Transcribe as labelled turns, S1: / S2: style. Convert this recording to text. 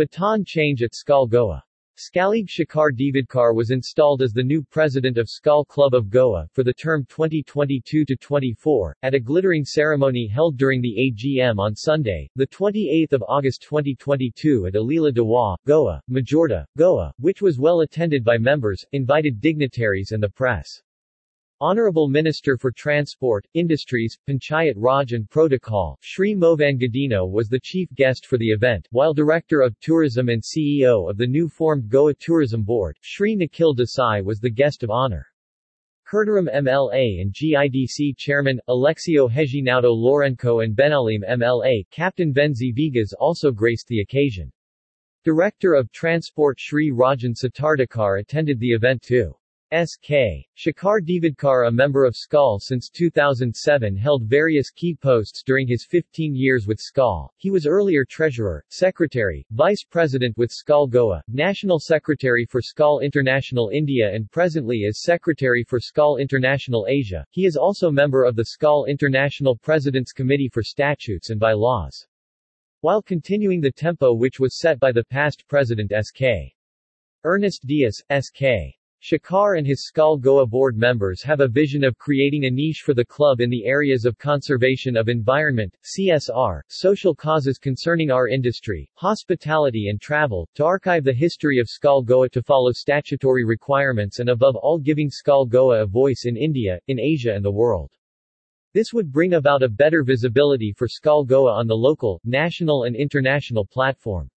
S1: Baton change at Skal Goa. Skalleague Shekhar Devidkar was installed as the new president of Skal Club of Goa for the term 2022-24, at a glittering ceremony held during the AGM on Sunday, 28 August 2022 at Alila Diwa, Goa, Majorda, Goa, which was well attended by members, invited dignitaries and the press. Honorable Minister for Transport, Industries, Panchayat Raj and Protocol, Shri Mauvin Godinho was the chief guest for the event, while Director of Tourism and CEO of the new formed Goa Tourism Board, Shri Nikhil Desai was the guest of honor. Curtorim MLA and GIDC Chairman, Aleixo Reginaldo Lourenco and Benalim MLA, Captain Venzy Viegas also graced the occasion. Director of Transport Shri Rajan Satardekar attended the event too. S.K. Shekhar Devidkar a member of SKAL since 2007 held various key posts during his 15 years with SKAL. He was earlier Treasurer, Secretary, Vice President with SKAL Goa, National Secretary for SKAL International India and presently is Secretary for SKAL International Asia. He is also member of the SKAL International President's Committee for Statutes and by Laws. While continuing the tempo which was set by the past President S.K. Ernest Diaz, S.K. Shekhar and his Skal Goa board members have a vision of creating a niche for the club in the areas of conservation of environment, CSR, social causes concerning our industry, hospitality and travel, to archive the history of Skal Goa to follow statutory requirements and above all giving Skal Goa a voice in India, in Asia and the world. This would bring about a better visibility for Skal Goa on the local, national and international platform.